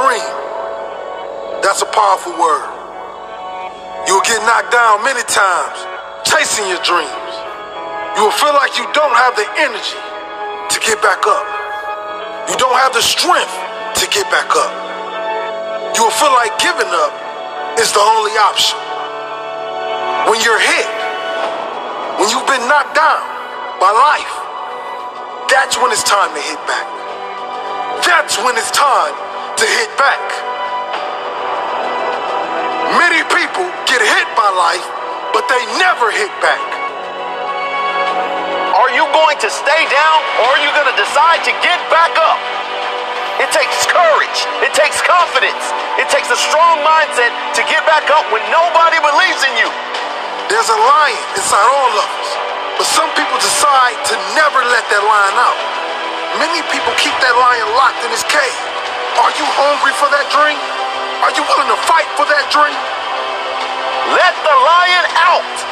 Dream. That's a powerful word. You'll get knocked down many times chasing your dreams. You will feel like you don't have the energy to get back up. You don't have the strength to get back up. You will feel like giving up is the only option. When you're hit, when you've been knocked down by life, that's when it's time to hit back. That's when it's time back. Many people get hit by life, but they never hit back. Are you going to stay down or are you going to decide to get back up? It takes courage. It takes confidence. It takes a strong mindset to get back up when nobody believes in you. There's a lion inside all of us, but some people decide to never let that lion out. Many people keep that lion hungry for that dream? Are you willing to fight for that dream? Let the lion out.